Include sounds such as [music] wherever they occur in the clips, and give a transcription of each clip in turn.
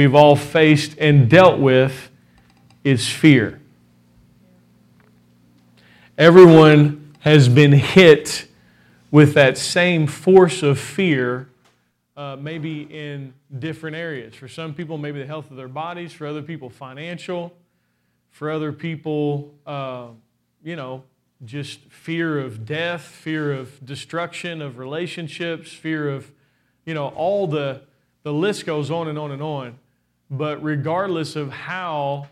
we've all faced and dealt with is fear. Everyone has been hit with that same force of fear, uh, maybe in different areas. For some people, maybe the health of their bodies. For other people, financial. For other people, uh, you know, just fear of death, fear of destruction of relationships, fear of, you know, all the, the list goes on and on and on. But regardless of how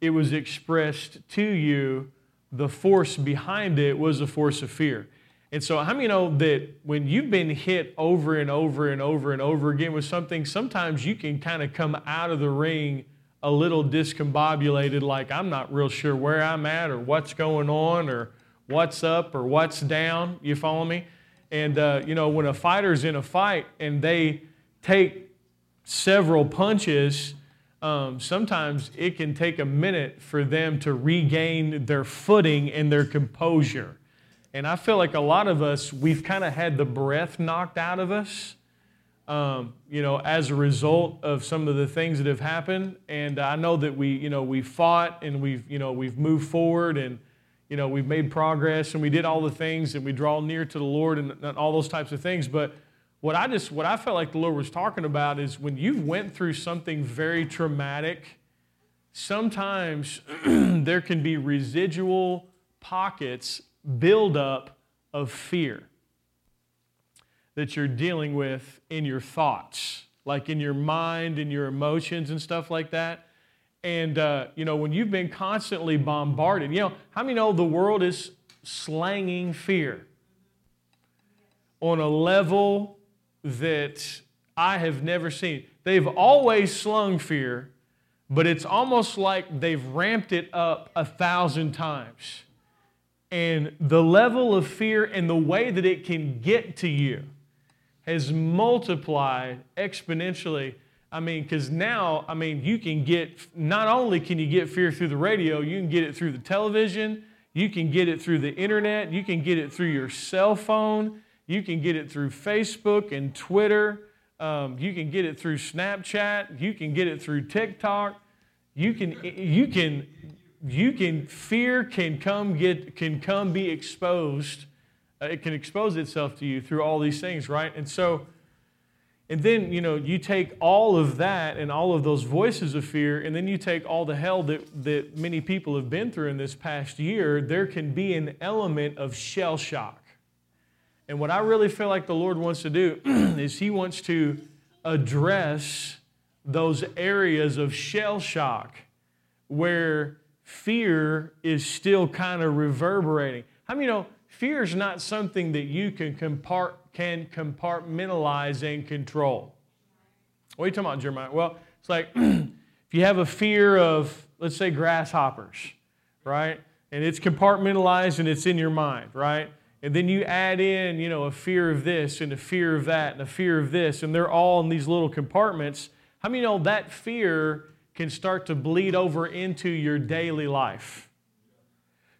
it was expressed to you, the force behind it was a force of fear. And so, how many know that when you've been hit over and over and over and over again with something, sometimes you can kind of come out of the ring a little discombobulated, like I'm not real sure where I'm at or what's going on or what's up or what's down. You follow me? And, uh, you know, when a fighter's in a fight and they take several punches, um, sometimes it can take a minute for them to regain their footing and their composure. And I feel like a lot of us, we've kind of had the breath knocked out of us, um, you know, as a result of some of the things that have happened. And I know that we, you know, we fought and we've, you know, we've moved forward and, you know, we've made progress and we did all the things and we draw near to the Lord and, and all those types of things. But what I just, what I felt like the Lord was talking about is when you went through something very traumatic, sometimes [clears throat] there can be residual pockets buildup of fear that you're dealing with in your thoughts, like in your mind and your emotions and stuff like that. And, uh, you know, when you've been constantly bombarded, you know, how many know the world is slanging fear on a level that I have never seen? They've always slung fear, but it's almost like they've ramped it up a thousand times. And the level of fear and the way that it can get to you has multiplied exponentially. I mean, because now, I mean, you can get, not only can you get fear through the radio, you can get it through the television, you can get it through the internet, you can get it through your cell phone, you can get it through Facebook and Twitter, um, you can get it through Snapchat, you can get it through TikTok, you can, you can you can fear can come get can come be exposed. Uh, it can expose itself to you through all these things right? And so and then you know you take all of that and all of those voices of fear and then you take all the hell that, that many people have been through in this past year there can be an element of shell shock and what i really feel like the lord wants to do [clears throat] is he wants to address those areas of shell shock where fear is still kind of reverberating. How many you know fear is not something that you can, compart, can compartmentalize and control? What are you talking about, Jeremiah? Well, it's like [clears throat] if you have a fear of, let's say, grasshoppers, right? And it's compartmentalized and it's in your mind, right? And then you add in, you know, a fear of this and a fear of that and a fear of this, and they're all in these little compartments. How many know that fear can start to bleed over into your daily life.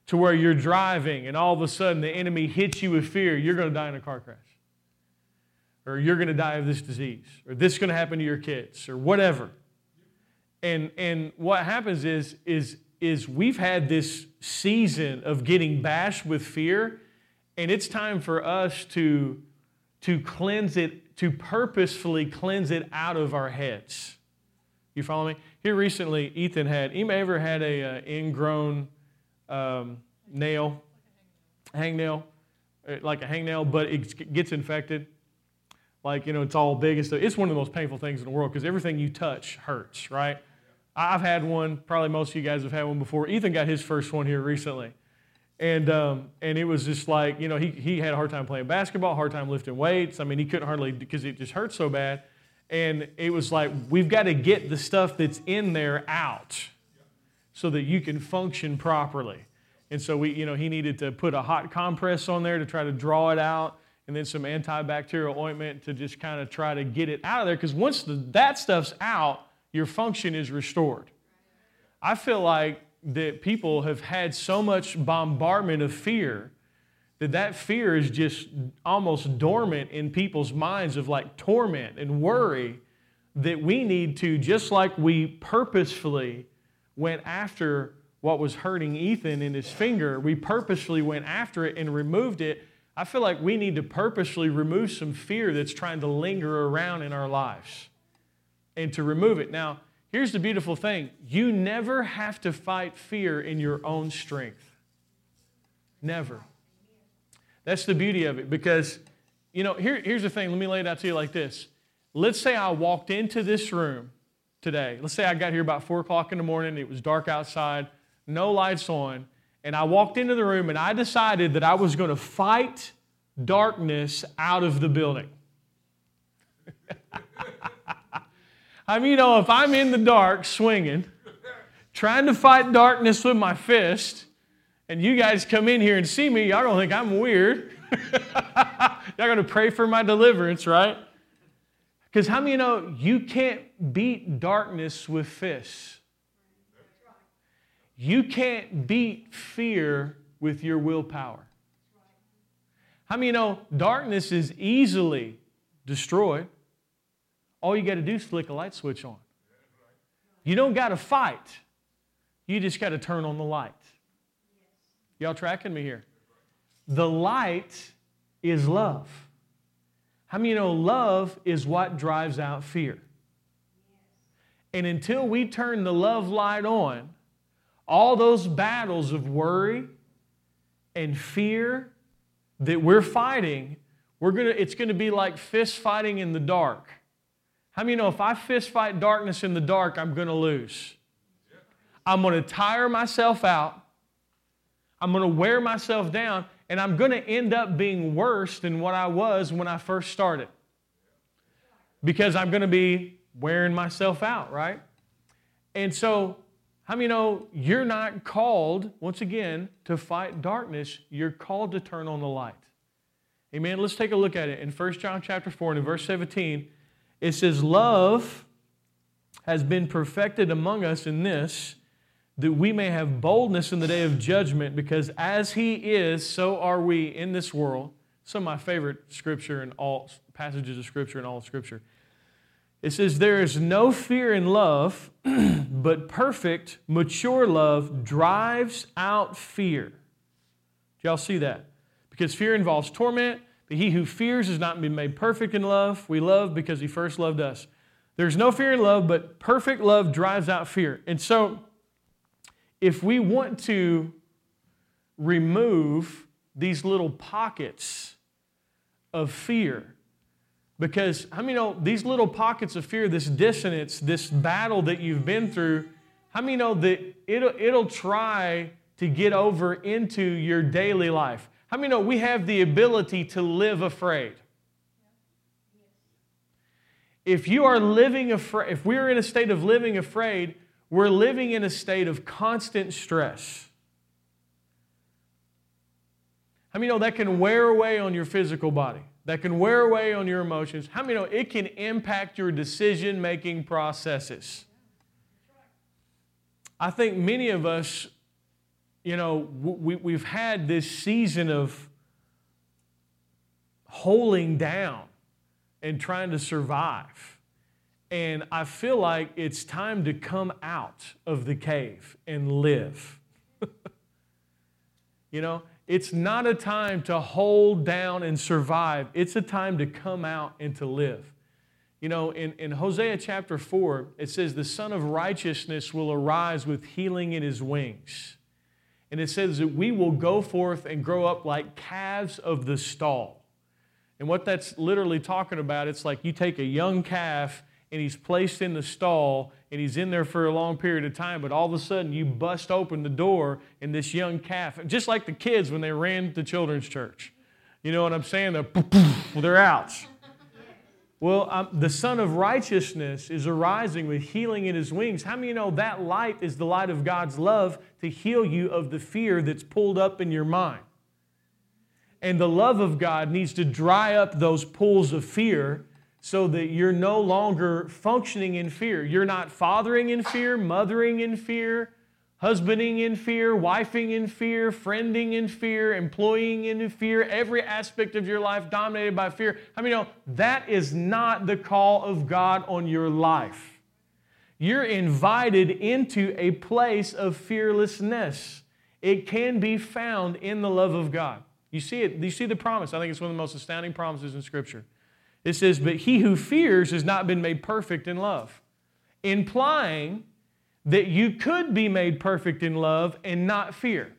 To where you're driving and all of a sudden the enemy hits you with fear, you're going to die in a car crash. Or you're going to die of this disease. Or this is going to happen to your kids. Or whatever. And, and what happens is, is, is we've had this season of getting bashed with fear, and it's time for us to, to cleanse it, to purposefully cleanse it out of our heads. You follow me? Here recently, Ethan had, anybody ever had a uh, ingrown um, nail, hangnail, uh, like a hangnail, but it gets infected? Like, you know, it's all big and stuff. It's one of the most painful things in the world because everything you touch hurts, right? I've had one. Probably most of you guys have had one before. Ethan got his first one here recently. And, um, and it was just like, you know, he, he had a hard time playing basketball, hard time lifting weights. I mean, he couldn't hardly, because it just hurt so bad. And it was like, we've got to get the stuff that's in there out so that you can function properly. And so we, you know, he needed to put a hot compress on there to try to draw it out, and then some antibacterial ointment to just kind of try to get it out of there. Because once the, that stuff's out, your function is restored. I feel like that people have had so much bombardment of fear that that fear is just almost dormant in people's minds of like torment and worry that we need to, just like we purposefully went after what was hurting Ethan in his finger, we purposefully went after it and removed it. I feel like we need to purposely remove some fear that's trying to linger around in our lives and to remove it. Now, here's the beautiful thing you never have to fight fear in your own strength. Never. That's the beauty of it because, you know, here, here's the thing. Let me lay it out to you like this. Let's say I walked into this room today. Let's say I got here about 4 o'clock in the morning, it was dark outside, no lights on, and I walked into the room and I decided that I was going to fight darkness out of the building. [laughs] I mean, you know, if I'm in the dark swinging, trying to fight darkness with my fist, and you guys come in here and see me, y'all don't think I'm weird. [laughs] y'all gonna pray for my deliverance, right? Because how many you know you can't beat darkness with fists? You can't beat fear with your willpower. How many you know darkness is easily destroyed? All you got to do is flick a light switch on. You don't got to fight. You just got to turn on the light. Y'all tracking me here? The light is love. How many you know love is what drives out fear? And until we turn the love light on, all those battles of worry and fear that we're fighting, we're gonna, it's going to be like fist fighting in the dark. How many know if I fist fight darkness in the dark, I'm going to lose? I'm going to tire myself out I'm going to wear myself down, and I'm going to end up being worse than what I was when I first started. Because I'm going to be wearing myself out, right? And so, how many know you're not called, once again, to fight darkness? You're called to turn on the light. Amen. Let's take a look at it. In 1 John chapter 4 and in verse 17, it says, Love has been perfected among us in this that we may have boldness in the day of judgment, because as He is, so are we in this world. Some of my favorite scripture and all passages of scripture and all scripture. It says, There is no fear in love, [clears throat] but perfect, mature love drives out fear. Do y'all see that? Because fear involves torment, but he who fears has not been made perfect in love. We love because he first loved us. There's no fear in love, but perfect love drives out fear. And so, if we want to remove these little pockets of fear, because how many know these little pockets of fear, this dissonance, this battle that you've been through, how many know that it'll, it'll try to get over into your daily life? How many know we have the ability to live afraid? If you are living afraid, if we're in a state of living afraid, we're living in a state of constant stress. How many know that can wear away on your physical body? That can wear away on your emotions. How many know it can impact your decision making processes? I think many of us, you know, we, we've had this season of holding down and trying to survive. And I feel like it's time to come out of the cave and live. [laughs] you know, it's not a time to hold down and survive, it's a time to come out and to live. You know, in, in Hosea chapter 4, it says, The Son of Righteousness will arise with healing in his wings. And it says that we will go forth and grow up like calves of the stall. And what that's literally talking about, it's like you take a young calf and he's placed in the stall and he's in there for a long period of time, but all of a sudden you bust open the door and this young calf, just like the kids when they ran to children's church. You know what I'm saying? They're, [laughs] they're out. Well, um, the Son of Righteousness is arising with healing in his wings. How many know that light is the light of God's love to heal you of the fear that's pulled up in your mind? And the love of God needs to dry up those pools of fear so that you're no longer functioning in fear. You're not fathering in fear, mothering in fear, husbanding in fear, wifing in fear, friending in fear, employing in fear, every aspect of your life dominated by fear. I mean, know, that is not the call of God on your life. You're invited into a place of fearlessness. It can be found in the love of God. You see it, you see the promise. I think it's one of the most astounding promises in Scripture. It says, But he who fears has not been made perfect in love, implying that you could be made perfect in love and not fear.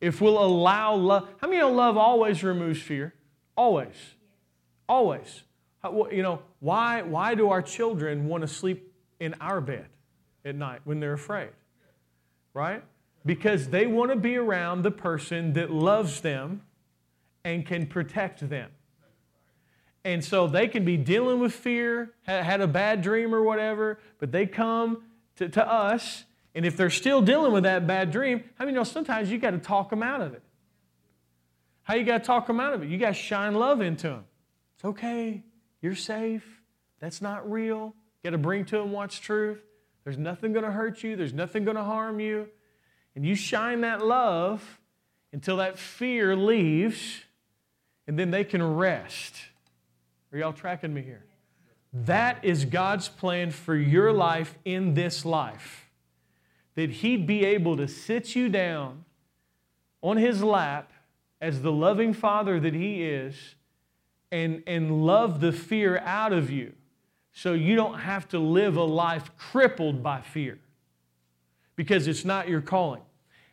If we'll allow love, how many know love always removes fear? Always. Always. You know, why, why do our children want to sleep in our bed at night when they're afraid? Right? Because they want to be around the person that loves them and can protect them. And so they can be dealing with fear, had a bad dream or whatever, but they come to, to us, and if they're still dealing with that bad dream, how I many know sometimes you got to talk them out of it? How you got to talk them out of it? You got to shine love into them. It's okay. You're safe. That's not real. You got to bring to them what's truth. There's nothing going to hurt you. There's nothing going to harm you. And you shine that love until that fear leaves, and then they can rest. Are y'all tracking me here? That is God's plan for your life in this life. That He'd be able to sit you down on His lap as the loving Father that He is and, and love the fear out of you so you don't have to live a life crippled by fear because it's not your calling.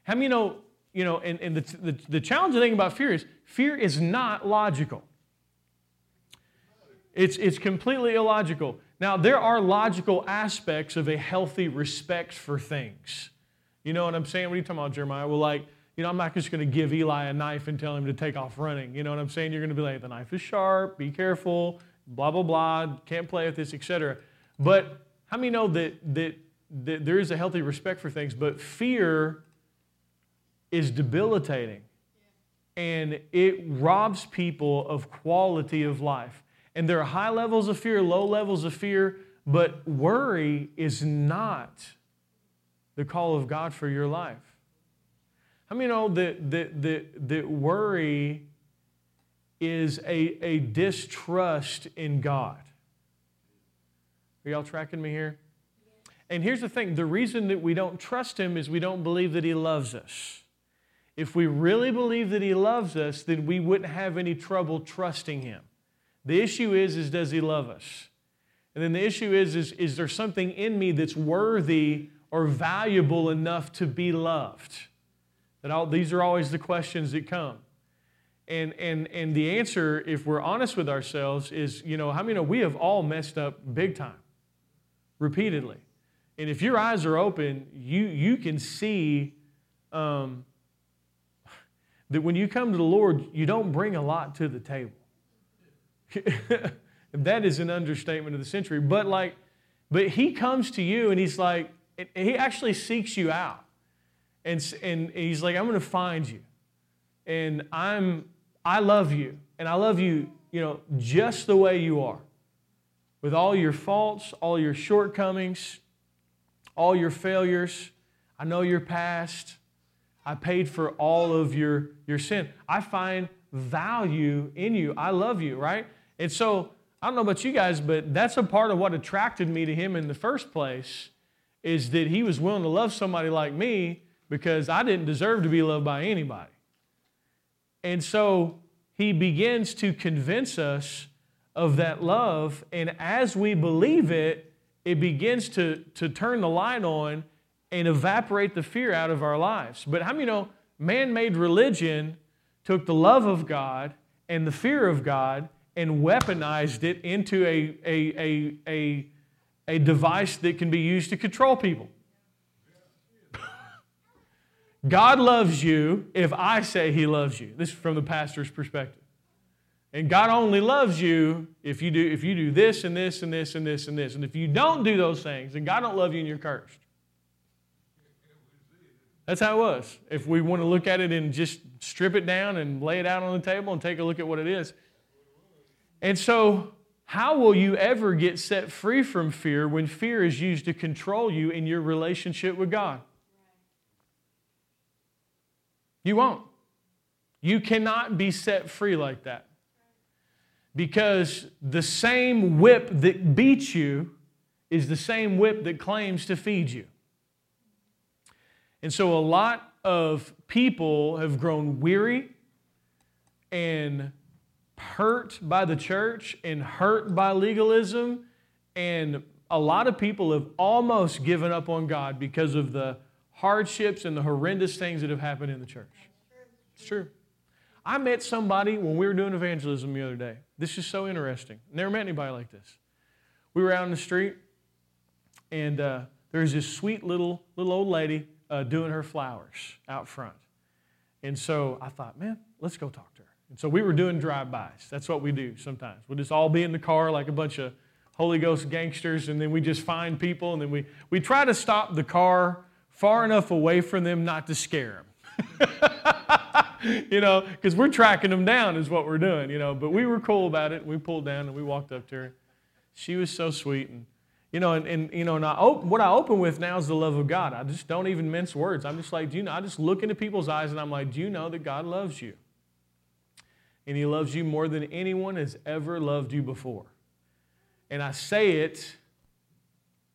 How many know, you know, and, and the, the, the challenging thing about fear is fear is not logical. It's, it's completely illogical. Now, there are logical aspects of a healthy respect for things. You know what I'm saying? What are you talking about, Jeremiah? Well, like, you know, I'm not just going to give Eli a knife and tell him to take off running. You know what I'm saying? You're going to be like, the knife is sharp, be careful, blah, blah, blah, can't play with this, etc. But how many know that, that, that there is a healthy respect for things, but fear is debilitating and it robs people of quality of life. And there are high levels of fear, low levels of fear, but worry is not the call of God for your life. How many know that, that, that, that worry is a, a distrust in God? Are y'all tracking me here? And here's the thing the reason that we don't trust Him is we don't believe that He loves us. If we really believe that He loves us, then we wouldn't have any trouble trusting Him. The issue is, is does he love us? And then the issue is, is, is there something in me that's worthy or valuable enough to be loved? That all, these are always the questions that come. And, and, and the answer, if we're honest with ourselves, is, you know, how many know we have all messed up big time, repeatedly. And if your eyes are open, you, you can see um, that when you come to the Lord, you don't bring a lot to the table. [laughs] that is an understatement of the century. But like, but he comes to you and he's like, he actually seeks you out. And, and he's like, I'm going to find you. And I'm, I love you. And I love you, you know, just the way you are. With all your faults, all your shortcomings, all your failures. I know your past. I paid for all of your, your sin. I find value in you. I love you, right? And so, I don't know about you guys, but that's a part of what attracted me to him in the first place is that he was willing to love somebody like me because I didn't deserve to be loved by anybody. And so he begins to convince us of that love. And as we believe it, it begins to, to turn the light on and evaporate the fear out of our lives. But how many know man made religion took the love of God and the fear of God and weaponized it into a, a, a, a, a device that can be used to control people. [laughs] God loves you if I say He loves you. This is from the pastor's perspective. And God only loves you if you do if you do this and this and this and this and this. And if you don't do those things, then God don't love you and you're cursed. That's how it was. If we want to look at it and just strip it down and lay it out on the table and take a look at what it is. And so, how will you ever get set free from fear when fear is used to control you in your relationship with God? You won't. You cannot be set free like that. Because the same whip that beats you is the same whip that claims to feed you. And so a lot of people have grown weary and hurt by the church and hurt by legalism. And a lot of people have almost given up on God because of the hardships and the horrendous things that have happened in the church. It's true. I met somebody when we were doing evangelism the other day. This is so interesting. Never met anybody like this. We were out in the street, and uh, there's this sweet little little old lady uh, doing her flowers out front. And so I thought, man, let's go talk to her. And so we were doing drive-bys. That's what we do sometimes. We'll just all be in the car like a bunch of Holy Ghost gangsters, and then we just find people, and then we, we try to stop the car far enough away from them not to scare them. [laughs] you know, because we're tracking them down is what we're doing, you know. But we were cool about it. We pulled down and we walked up to her. She was so sweet, and you know, and, and you know, and I op- what I open with now is the love of God. I just don't even mince words. I'm just like, do you know? I just look into people's eyes and I'm like, do you know that God loves you? And He loves you more than anyone has ever loved you before. And I say it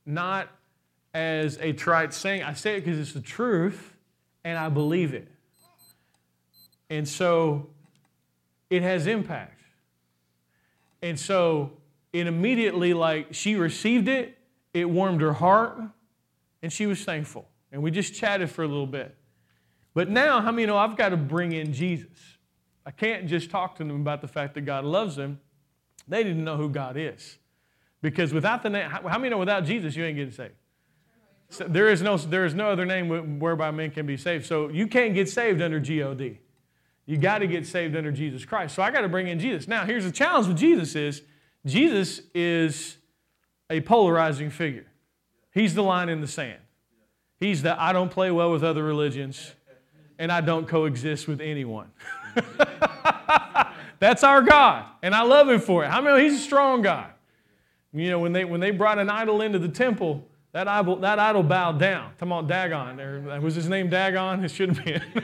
not as a trite saying. I say it because it's the truth, and I believe it. And so it has impact. And so it immediately, like, she received it, it warmed her heart, and she was thankful. And we just chatted for a little bit. But now, how many know I've got to bring in Jesus? I can't just talk to them about the fact that God loves them. They didn't know who God is. Because without the name, how many know without Jesus you ain't getting saved? So there, is no, there is no other name whereby men can be saved. So you can't get saved under G-O-D. You got to get saved under Jesus Christ. So I got to bring in Jesus. Now, here's the challenge with Jesus is Jesus is a polarizing figure. He's the line in the sand. He's the I don't play well with other religions and I don't coexist with anyone. [laughs] [laughs] That's our God, and I love him for it. How many? He's a strong God. You know, when they when they brought an idol into the temple, that idol, that idol bowed down. Come on, Dagon. There, was his name Dagon? It should have been. [laughs]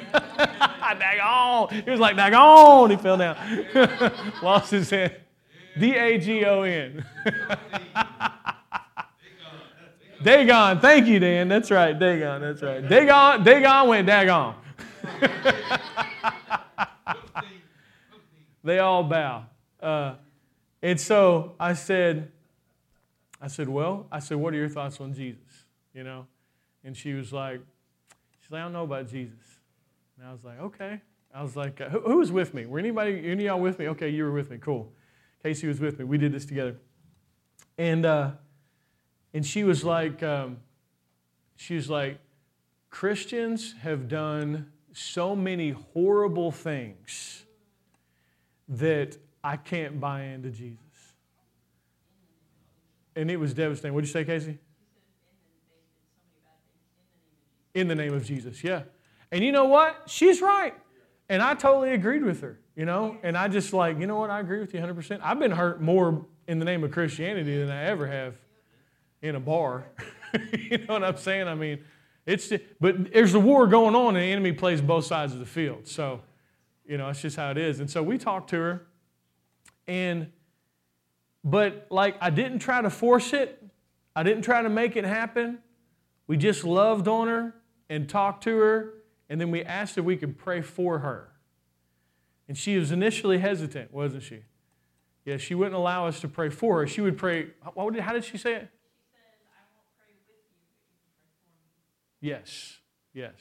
Dagon. He was like, Dagon. He fell down. [laughs] Lost his head. D A G O N. Dagon. Thank you, Dan. That's right. Dagon. That's right. Dagon, Dagon went Dagon. They all bow. Uh, and so I said, I said, well, I said, what are your thoughts on Jesus? You know? And she was like, she's like, I don't know about Jesus. And I was like, okay. I was like, who, was with me? Were anybody, any of y'all with me? Okay, you were with me. Cool. Casey was with me. We did this together. And, uh, and she was like, um, she was like, Christians have done so many horrible things that I can't buy into Jesus. And it was devastating. What'd you say, Casey? In the name of Jesus, yeah. And you know what? She's right. And I totally agreed with her, you know? And I just like, you know what? I agree with you 100%. I've been hurt more in the name of Christianity than I ever have in a bar. [laughs] you know what I'm saying? I mean, it's but there's a war going on and the enemy plays both sides of the field. So, you know, it's just how it is. And so we talked to her and but like I didn't try to force it. I didn't try to make it happen. We just loved on her and talked to her and then we asked if we could pray for her. And she was initially hesitant, wasn't she? Yeah, she wouldn't allow us to pray for her. She would pray. How did she say it? Yes, yes.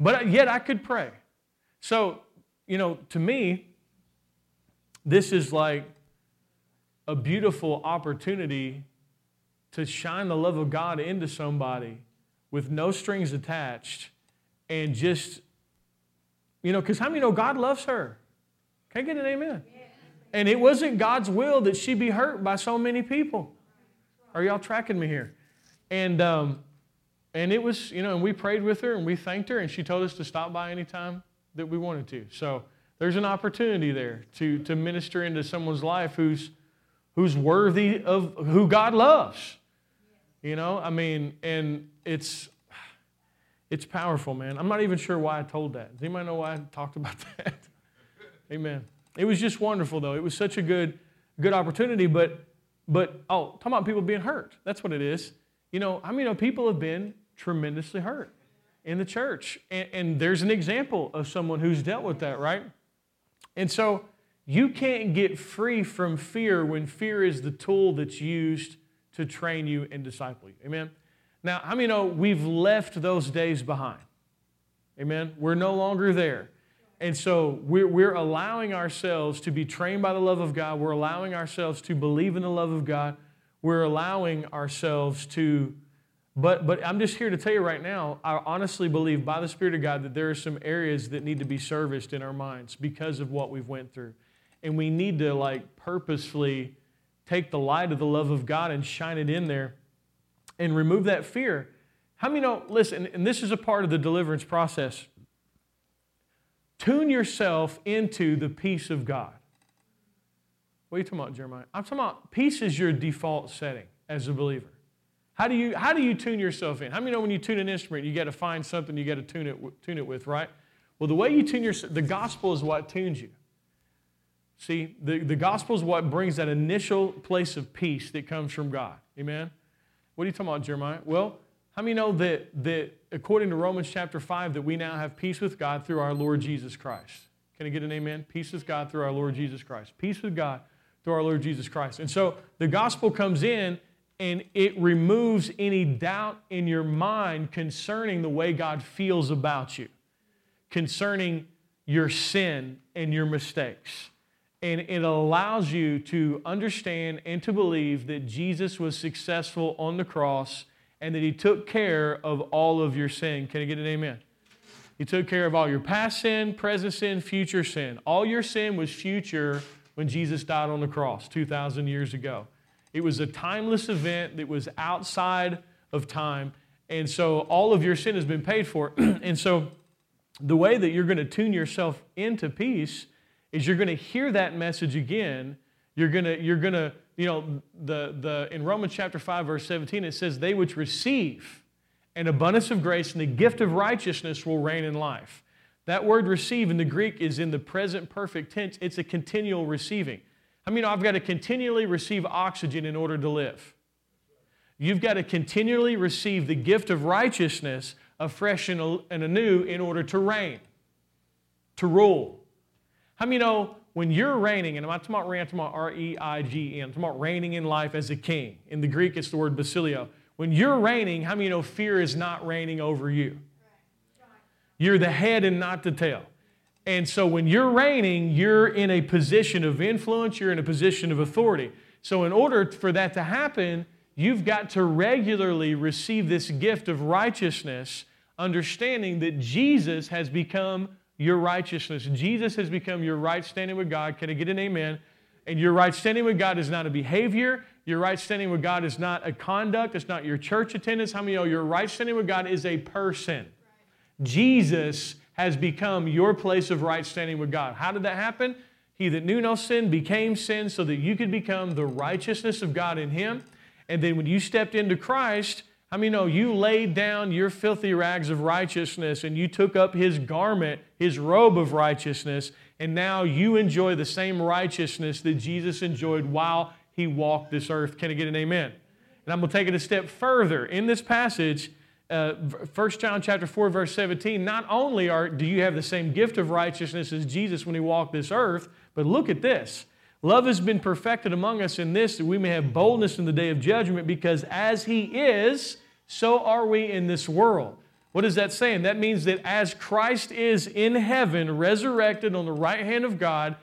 But yet I could pray. So, you know, to me, this is like a beautiful opportunity to shine the love of God into somebody with no strings attached and just, you know, because how many know God loves her? Can I get an amen? And it wasn't God's will that she be hurt by so many people. Are y'all tracking me here? And, um, and it was, you know, and we prayed with her and we thanked her, and she told us to stop by anytime that we wanted to. So there's an opportunity there to, to minister into someone's life who's, who's worthy of who God loves. You know, I mean, and it's it's powerful, man. I'm not even sure why I told that. Does anybody know why I talked about [laughs] that? Amen. It was just wonderful, though. It was such a good, good opportunity. But, but oh, talking about people being hurt. That's what it is. You know, I mean, you know, people have been tremendously hurt in the church, and, and there's an example of someone who's dealt with that, right? And so you can't get free from fear when fear is the tool that's used to train you and disciple you. Amen. Now, how many know we've left those days behind? Amen. We're no longer there. And so we're, we're allowing ourselves to be trained by the love of God. We're allowing ourselves to believe in the love of God. We're allowing ourselves to, but, but I'm just here to tell you right now, I honestly believe by the Spirit of God that there are some areas that need to be serviced in our minds because of what we've went through. And we need to like purposefully take the light of the love of God and shine it in there and remove that fear. How many know, listen, and this is a part of the deliverance process. Tune yourself into the peace of God. What are you talking about, Jeremiah? I'm talking about peace is your default setting as a believer. How do you, how do you tune yourself in? How many know when you tune an instrument, you got to find something you got to tune it, tune it with, right? Well, the way you tune your the gospel is what tunes you. See, the, the gospel is what brings that initial place of peace that comes from God. Amen? What are you talking about, Jeremiah? Well, how many know that, that according to Romans chapter 5, that we now have peace with God through our Lord Jesus Christ? Can I get an amen? Peace with God through our Lord Jesus Christ. Peace with God through our Lord Jesus Christ. And so the gospel comes in and it removes any doubt in your mind concerning the way God feels about you, concerning your sin and your mistakes. And it allows you to understand and to believe that Jesus was successful on the cross and that he took care of all of your sin. Can I get an amen? He took care of all your past sin, present sin, future sin. All your sin was future when Jesus died on the cross 2,000 years ago. It was a timeless event that was outside of time. And so all of your sin has been paid for. [clears throat] and so the way that you're going to tune yourself into peace is you're going to hear that message again. You're going to, you're going to, you know, the, the, in Romans chapter 5, verse 17, it says, They which receive an abundance of grace and the gift of righteousness will reign in life. That word receive in the Greek is in the present perfect tense. It's a continual receiving. I mean, I've got to continually receive oxygen in order to live. You've got to continually receive the gift of righteousness afresh and anew in order to reign, to rule. How many know when you're reigning, and I'm not talking about reign, I'm talking about R E I G N, I'm talking about reigning in life as a king. In the Greek, it's the word basilio. When you're reigning, how many know fear is not reigning over you? You're the head and not the tail. And so when you're reigning, you're in a position of influence, you're in a position of authority. So, in order for that to happen, you've got to regularly receive this gift of righteousness, understanding that Jesus has become your righteousness. Jesus has become your right standing with God. Can I get an amen? And your right standing with God is not a behavior. Your right standing with God is not a conduct. It's not your church attendance. How many know your right standing with God is a person? Jesus has become your place of right standing with God. How did that happen? He that knew no sin became sin so that you could become the righteousness of God in Him. And then when you stepped into Christ, how many know you laid down your filthy rags of righteousness and you took up his garment, his robe of righteousness, and now you enjoy the same righteousness that Jesus enjoyed while he walked this earth? Can I get an amen? And I'm going to take it a step further. In this passage, uh, 1 John chapter 4, verse 17, not only are, do you have the same gift of righteousness as Jesus when he walked this earth, but look at this. Love has been perfected among us in this that we may have boldness in the day of judgment, because as He is, so are we in this world. What is that saying? That means that as Christ is in heaven, resurrected on the right hand of God,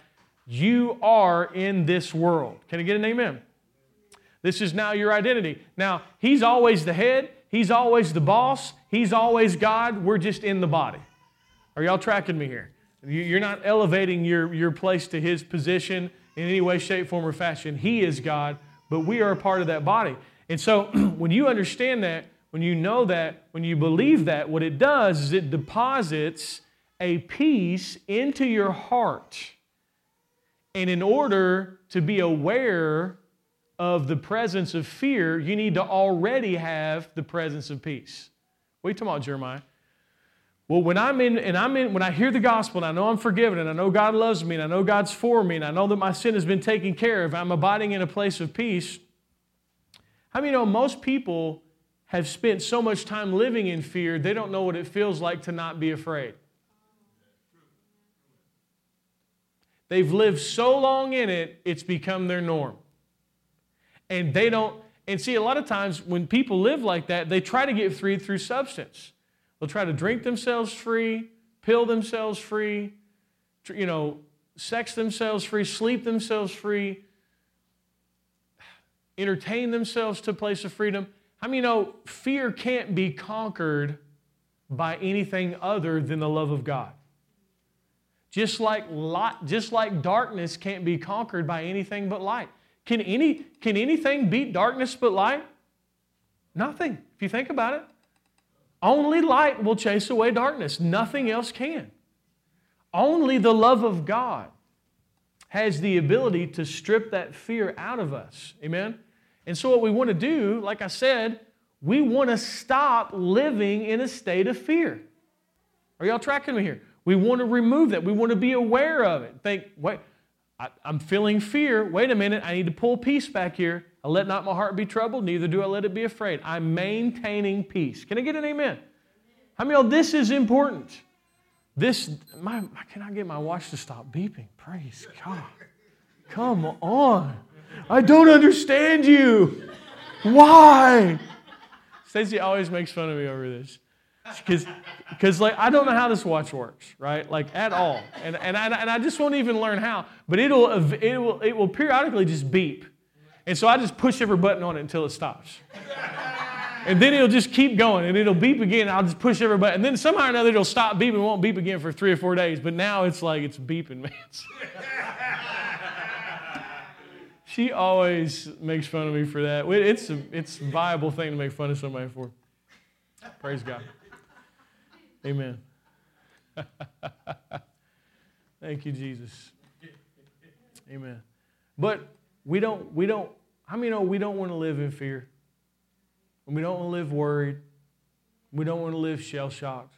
you are in this world. Can I get an amen? This is now your identity. Now, He's always the head, He's always the boss, He's always God. We're just in the body. Are y'all tracking me here? You're not elevating your, your place to His position in any way, shape, form, or fashion. He is God, but we are a part of that body. And so [clears throat] when you understand that, when you know that, when you believe that, what it does is it deposits a peace into your heart. And in order to be aware of the presence of fear, you need to already have the presence of peace. What are you talking about, Jeremiah? Well, when I'm in, and I'm in, when I hear the gospel and I know I'm forgiven and I know God loves me and I know God's for me and I know that my sin has been taken care of, I'm abiding in a place of peace. How many know most people have spent so much time living in fear, they don't know what it feels like to not be afraid? They've lived so long in it, it's become their norm. And they don't, and see, a lot of times when people live like that, they try to get free through substance. They'll try to drink themselves free, pill themselves free, you know, sex themselves free, sleep themselves free, entertain themselves to a place of freedom. I many know fear can't be conquered by anything other than the love of God? Just like, light, just like darkness can't be conquered by anything but light. Can, any, can anything beat darkness but light? Nothing, if you think about it. Only light will chase away darkness. Nothing else can. Only the love of God has the ability to strip that fear out of us. Amen? And so, what we want to do, like I said, we want to stop living in a state of fear. Are y'all tracking me here? We want to remove that. We want to be aware of it. Think, wait, I, am feeling fear. Wait a minute, I need to pull peace back here. I let not my heart be troubled, neither do I let it be afraid. I'm maintaining peace. Can I get an amen? Many of this is important? This, my, can I get my watch to stop beeping? Praise God. Come on. I don't understand you. Why? Stacy always makes fun of me over this because like I don't know how this watch works, right? Like at all, and and I, and I just won't even learn how. But it'll it will it will periodically just beep, and so I just push every button on it until it stops. And then it'll just keep going, and it'll beep again. I'll just push every button, and then somehow or another it'll stop beeping, won't beep again for three or four days. But now it's like it's beeping, man. [laughs] she always makes fun of me for that. It's a, it's a viable thing to make fun of somebody for. Praise God. Amen. Thank you, Jesus. Amen. But we don't, we don't, how many know we don't want to live in fear? We don't want to live worried. We don't want to live shell shocked.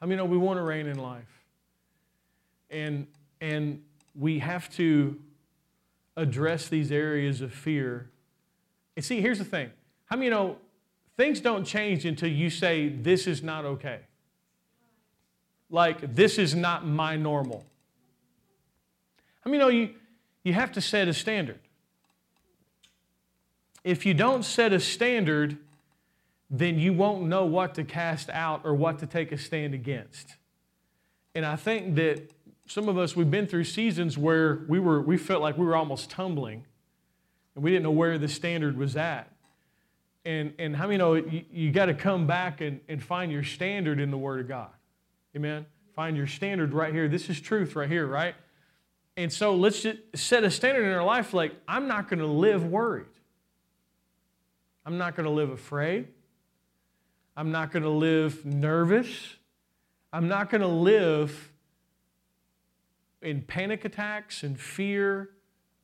I mean, know we want to reign in life. And, and we have to address these areas of fear. And see, here's the thing. How many know things don't change until you say, This is not okay? Like, this is not my normal. I mean, you know, you, you have to set a standard. If you don't set a standard, then you won't know what to cast out or what to take a stand against. And I think that some of us, we've been through seasons where we, were, we felt like we were almost tumbling and we didn't know where the standard was at. And, and how many know you, you got to come back and, and find your standard in the Word of God? Amen. Find your standard right here. This is truth right here, right? And so let's just set a standard in our life like, I'm not going to live worried. I'm not going to live afraid. I'm not going to live nervous. I'm not going to live in panic attacks and fear.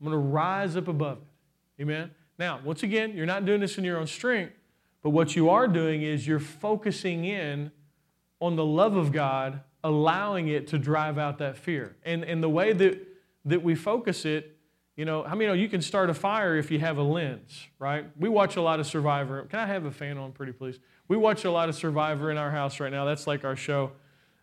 I'm going to rise up above it. Amen? Now, once again, you're not doing this in your own strength, but what you are doing is you're focusing in on the love of God, allowing it to drive out that fear. And, and the way that, that we focus it, you know, how I many know you can start a fire if you have a lens, right? We watch a lot of Survivor. Can I have a fan on, pretty please? We watch a lot of Survivor in our house right now. That's like our show.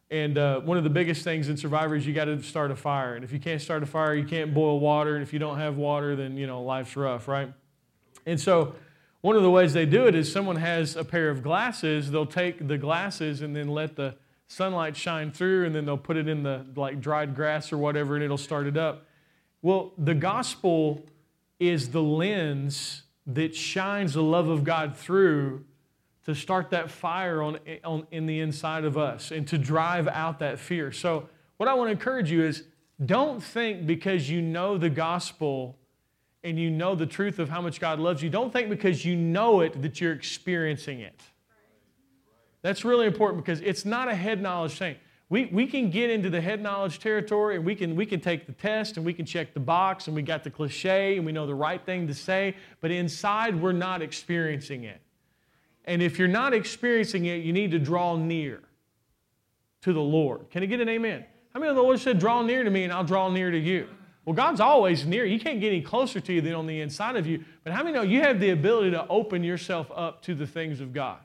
And uh, one of the biggest things in Survivor is you got to start a fire. And if you can't start a fire, you can't boil water. And if you don't have water, then, you know, life's rough, right? And so one of the ways they do it is someone has a pair of glasses. They'll take the glasses and then let the sunlight shine through, and then they'll put it in the like dried grass or whatever, and it'll start it up. Well, the gospel is the lens that shines the love of God through to start that fire on, on, in the inside of us and to drive out that fear. So, what I want to encourage you is don't think because you know the gospel and you know the truth of how much God loves you, don't think because you know it that you're experiencing it. That's really important because it's not a head knowledge thing. we, we can get into the head knowledge territory and we can, we can take the test and we can check the box and we got the cliche and we know the right thing to say, but inside we're not experiencing it. And if you're not experiencing it, you need to draw near to the Lord. Can I get an amen? How many of the Lord said, Draw near to me and I'll draw near to you? Well, God's always near. You can't get any closer to you than on the inside of you. But how many know you have the ability to open yourself up to the things of God?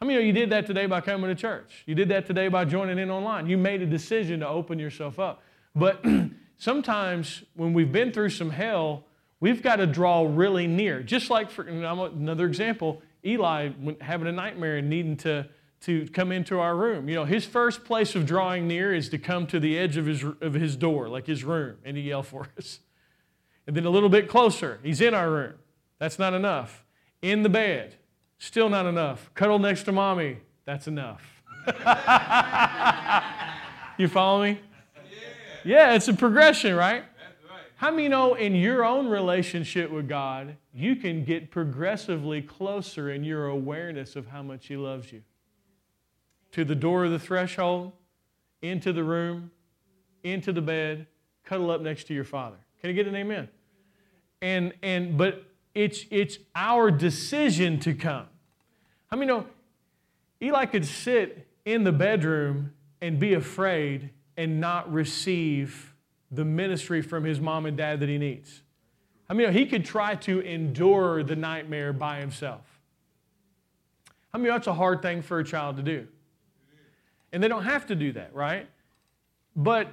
How many of you did that today by coming to church? You did that today by joining in online. You made a decision to open yourself up. But [clears throat] sometimes when we've been through some hell, we've got to draw really near. Just like for another example, Eli having a nightmare and needing to, to come into our room. You know, his first place of drawing near is to come to the edge of his, of his door, like his room, and he yell for [laughs] us. And then a little bit closer, he's in our room. That's not enough. In the bed. Still not enough. Cuddle next to mommy. That's enough. [laughs] you follow me? Yeah, it's a progression, right? How many know in your own relationship with God, you can get progressively closer in your awareness of how much He loves you? To the door of the threshold, into the room, into the bed, cuddle up next to your Father. Can you get an amen? And, and, but it's, it's our decision to come. I mean, you know Eli could sit in the bedroom and be afraid and not receive the ministry from his mom and dad that he needs. I mean, he could try to endure the nightmare by himself. I mean, that's a hard thing for a child to do. And they don't have to do that, right? But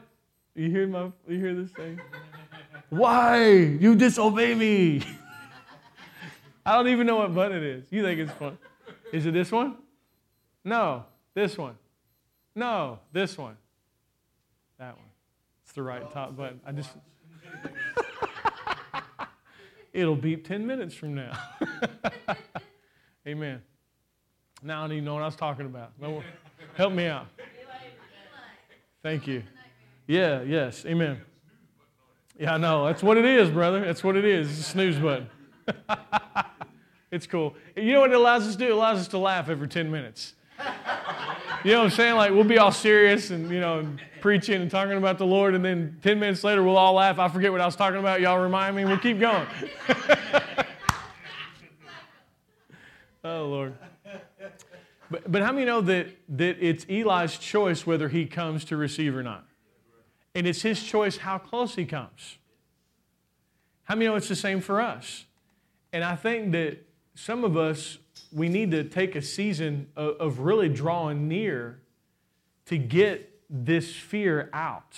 you hear my you hear this thing? [laughs] Why? You disobey me. [laughs] I don't even know what button it is. You think it's fun. Is it this one? No, this one. No, this one. That one. It's the right top button. I just. [laughs] It'll beep 10 minutes from now. Amen. Now I don't even know what I was talking about. No, help me out. Thank you. Yeah, yes. Amen. Yeah, I know. That's what it is, brother. That's what it is. It's a snooze button. [laughs] It's cool. You know what it allows us to do? It allows us to laugh every 10 minutes. You know what I'm saying? Like we'll be all serious and you know preaching and talking about the Lord, and then 10 minutes later we'll all laugh. I forget what I was talking about. Y'all remind me. We'll keep going. [laughs] oh Lord. But, but how many know that, that it's Eli's choice whether he comes to receive or not? And it's his choice how close he comes. How many know it's the same for us? And I think that some of us, we need to take a season of, of really drawing near to get this fear out.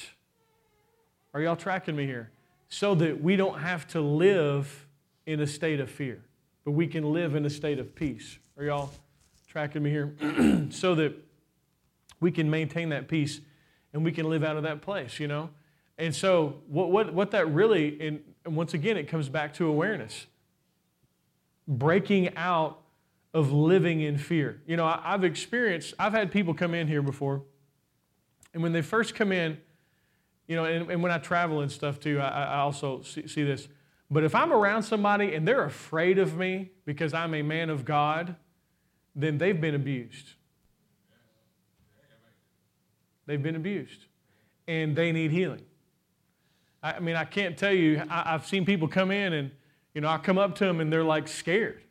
Are y'all tracking me here? So that we don't have to live in a state of fear, but we can live in a state of peace. Are y'all tracking me here? [clears throat] so that we can maintain that peace and we can live out of that place, you know? And so, what, what, what that really, and once again, it comes back to awareness breaking out of living in fear. You know, I, have experienced, I've had people come in here before, and when they first come in, you know, and, and when I travel and stuff too, I, I also see, see this. But if I'm around somebody and they're afraid of me because I'm a man of God, then they've been abused. They've been abused. And they need healing. I, mean, I can't tell you, I, I've seen people come in and you know, I come up to them and they're like scared,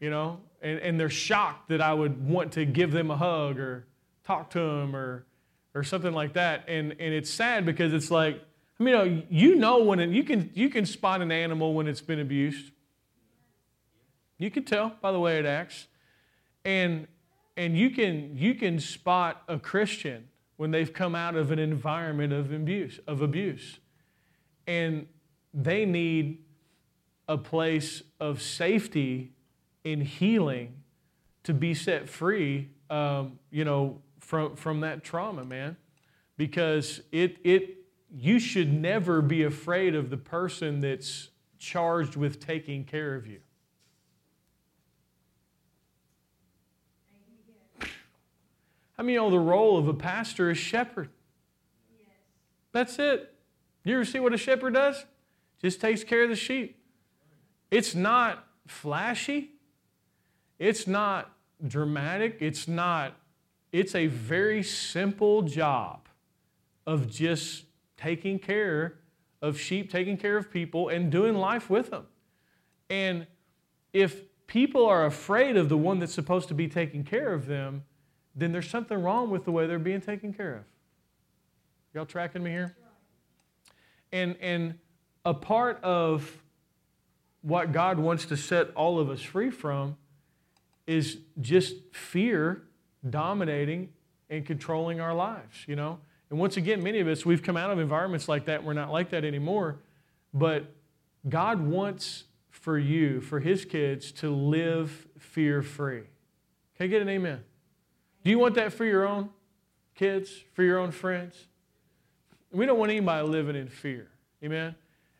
you know, and, and they're shocked that I would want to give them a hug or talk to them or, or something like that. And, and it's sad because it's like, I mean, you know, you know when it, you can you can spot an animal when it's been abused. You can tell by the way it acts, and and you can you can spot a Christian when they've come out of an environment of abuse of abuse, and they need a place of safety and healing to be set free, um, you know, from, from that trauma, man. Because it, it, you should never be afraid of the person that's charged with taking care of you. I mean, you know, the role of a pastor is shepherd. That's it. You ever see what a shepherd does? Just takes care of the sheep. It's not flashy. It's not dramatic. It's not it's a very simple job of just taking care of sheep, taking care of people, and doing life with them. And if people are afraid of the one that's supposed to be taking care of them, then there's something wrong with the way they're being taken care of. Y'all tracking me here? And, and a part of what God wants to set all of us free from is just fear dominating and controlling our lives, you know? And once again, many of us, we've come out of environments like that we're not like that anymore. But God wants for you, for His kids, to live fear free. Can I get an amen? Do you want that for your own kids, for your own friends? We don't want anybody living in fear. Amen?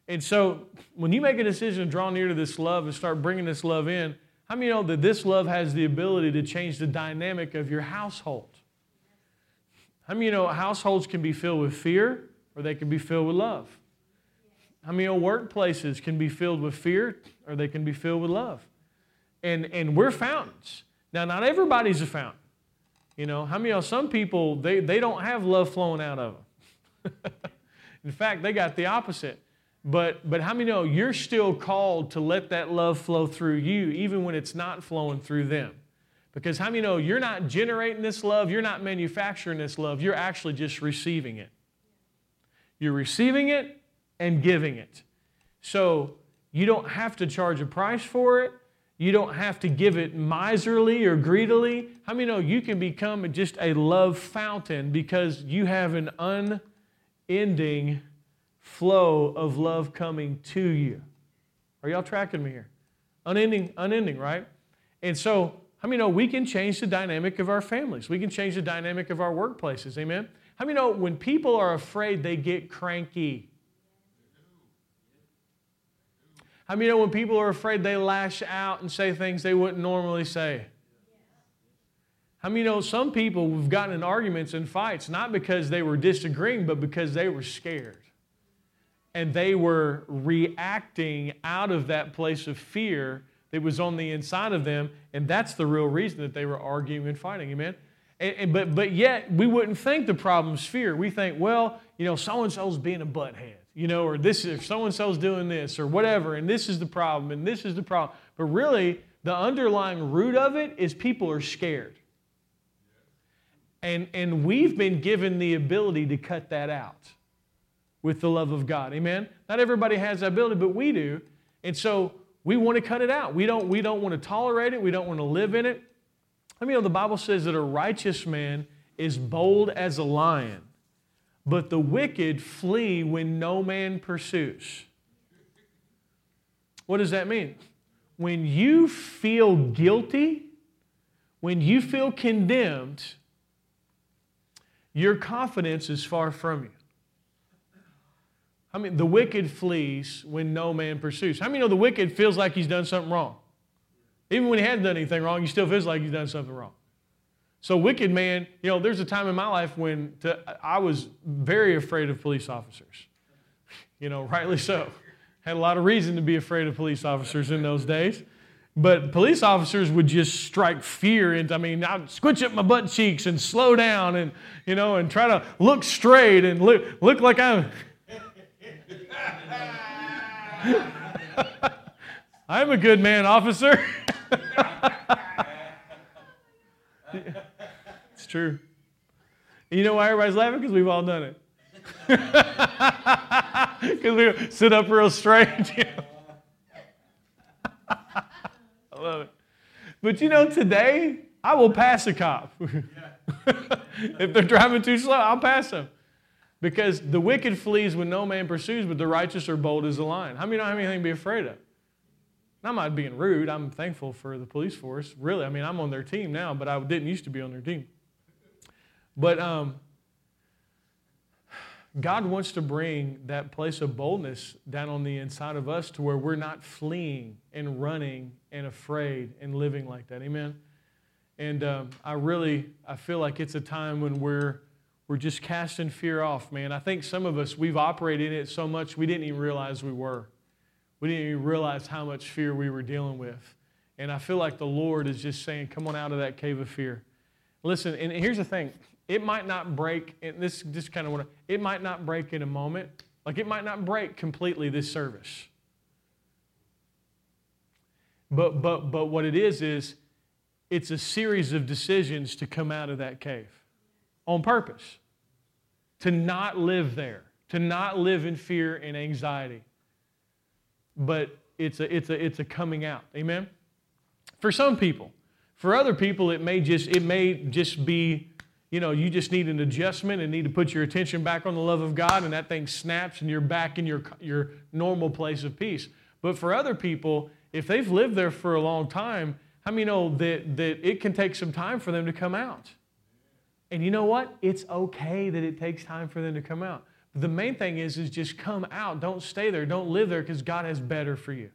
And so when you make a decision to draw near to this love and start bringing this love in, how many know that this love has the ability to change the dynamic of your household? How many know households can be filled with fear or they can be filled with love? How many know workplaces can be filled with fear or they can be filled with love? And, and we're fountains. Now, not everybody's a fountain. You know, how many know some people, they, they don't have love flowing out of them? [laughs] In fact, they got the opposite. But, but how many know you're still called to let that love flow through you, even when it's not flowing through them? Because how many know you're not generating this love, you're not manufacturing this love, you're actually just receiving it. You're receiving it and giving it. So you don't have to charge a price for it. You don't have to give it miserly or greedily. How many know you can become just a love fountain because you have an unending flow of love coming to you? Are y'all tracking me here? Unending, unending, right? And so how many know we can change the dynamic of our families? We can change the dynamic of our workplaces. Amen? How many know when people are afraid, they get cranky? How many know when people are afraid, they lash out and say things they wouldn't normally say? How you know some people have gotten in arguments and fights not because they were disagreeing, but because they were scared? And they were reacting out of that place of fear that was on the inside of them, and that's the real reason that they were arguing and fighting. Amen? And, and, but, but yet, we wouldn't think the problem's fear. We think, well, you know, so and so's being a butthead, you know, or this is if so and so's doing this, or whatever, and this is the problem, and this is the problem. But really, the underlying root of it is people are scared. And, and we've been given the ability to cut that out with the love of God. Amen? Not everybody has that ability, but we do. And so we want to cut it out. We don't, we don't want to tolerate it. We don't want to live in it. I mean, you know, the Bible says that a righteous man is bold as a lion, but the wicked flee when no man pursues. What does that mean? When you feel guilty, when you feel condemned, your confidence is far from you. I mean, the wicked flees when no man pursues. How many know the wicked feels like he's done something wrong? Even when he hasn't done anything wrong, he still feels like he's done something wrong. So, wicked man, you know, there's a time in my life when to, I was very afraid of police officers. You know, rightly so. Had a lot of reason to be afraid of police officers in those days. But police officers would just strike fear into, I mean, I'd squinch up my butt cheeks and slow down and, you know, and try to look straight and look, look like I'm, [laughs] I'm a good man, officer. [laughs] [laughs] true. you know why everybody's laughing? Because we've all done it. [laughs] Because we sit up real straight. [laughs] I love it. But you know, today, I will pass a cop. [laughs] if they're driving too slow, I'll pass them. Because the wicked flees when no man pursues, but the righteous are bold as a lion. How many don't have anything to be afraid of? I'm not being rude. I'm thankful for the police force. Really, I mean, I'm on their team now, but I didn't used to be on their team. But um, God wants to bring that place of boldness down on the inside of us to where we're not fleeing and running and afraid and living like that. Amen. And um, I really, I feel like it's a time when we're we're just casting fear off, man. I think some of us, we've operated in it so much we didn't even realize we were. We didn't even realize how much fear we were dealing with. And I feel like the Lord is just saying, come on out of that cave of fear. Listen, and here's the thing it might not break, and this just kind of to, it might not break in a moment. Like it might not break completely this service. But, but, but what it is, is it's a series of decisions to come out of that cave on purpose, to not live there, to not live in fear and anxiety. But it's a, it's a, it's a coming out. Amen? For some people. For other people, it may just, it may just be you know, you just need an adjustment and need to put your attention back on the love of God, and that thing snaps and you're back in your, your normal place of peace. But for other people, if they've lived there for a long time, how many know that, that it can take some time for them to come out? And you know what? It's okay that it takes time for them to come out. The main thing is, is just come out. Don't stay there. Don't live there because God has better for you.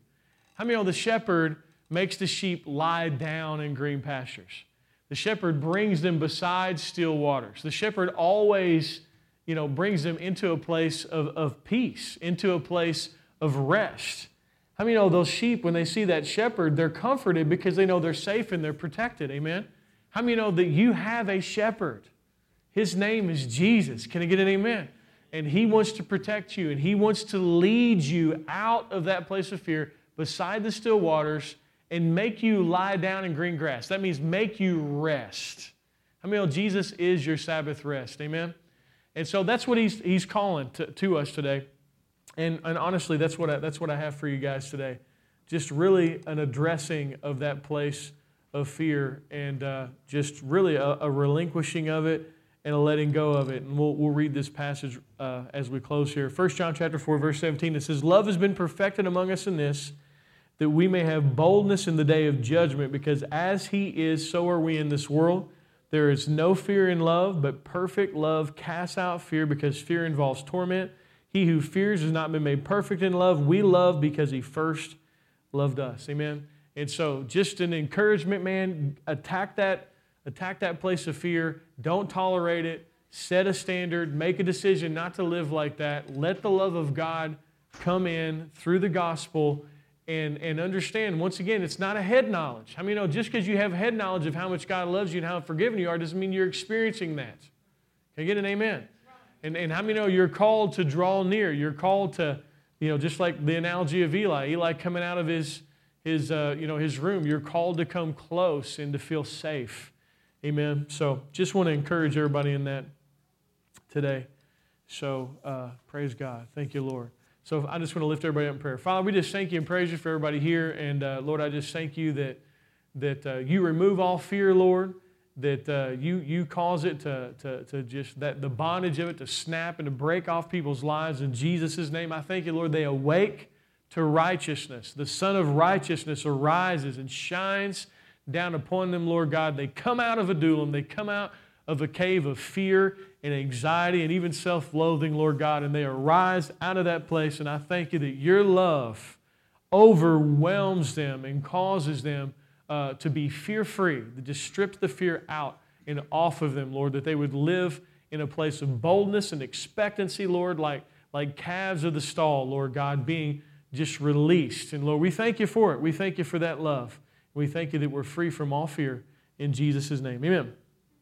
How many know the shepherd makes the sheep lie down in green pastures? The shepherd brings them beside still waters. The shepherd always, you know, brings them into a place of, of peace, into a place of rest. How many know those sheep, when they see that shepherd, they're comforted because they know they're safe and they're protected? Amen? How many know that you have a shepherd? His name is Jesus. Can I get an amen? And he wants to protect you and he wants to lead you out of that place of fear beside the still waters and make you lie down in green grass. That means make you rest. Many know Jesus is your Sabbath rest? Amen? And so that's what he's, he's calling to, to us today. And, and honestly, that's what, I, that's what I have for you guys today. Just really an addressing of that place of fear and uh, just really a, a, relinquishing of it and a letting go of it. And we'll, we'll read this passage uh, as we close here. 1 John chapter 4, verse 17, it says, Love has been perfected among us in this, that we may have boldness in the day of judgment, because as he is, so are we in this world. There is no fear in love, but perfect love casts out fear, because fear involves torment. He who fears has not been made perfect in love. We love because he first loved us. Amen. And so, just an encouragement, man. Attack that, attack that place of fear. Don't tolerate it. Set a standard. Make a decision not to live like that. Let the love of God come in through the gospel and, and understand, once again, it's not a head knowledge. I mean, you know, just because you have head knowledge of how much God loves you and how forgiven you are doesn't mean you're experiencing that. Can I get an amen? And, and how many know you're called to draw near? You're called to, you know, just like the analogy of Eli, Eli coming out of his, his, uh, you know, his room, you're called to come close and to feel safe. Amen. So just want to encourage everybody in that today. So uh, praise God. Thank you, Lord. So I just want to lift everybody up in prayer. Father, we just thank you and praise you for everybody here. And uh, Lord, I just thank you that, that uh, you remove all fear, Lord, that uh, you, you cause it to, to, to just, that the bondage of it to snap and to break off people's lives. In Jesus' name, I thank you, Lord, they awake to righteousness. The Sun of Righteousness arises and shines down upon them, Lord God. They come out of Adullam, they come out of a cave of fear and anxiety and even self loathing, Lord God, and they arise out of that place. And I thank you that your love overwhelms them and causes them uh, to be fear free, to just strip the fear out and off of them, Lord, that they would live in a place of boldness and expectancy, Lord, like, like calves of the stall, Lord God, being just released. And Lord, we thank you for it. We thank you for that love. We thank you that we're free from all fear in Jesus' name. Amen.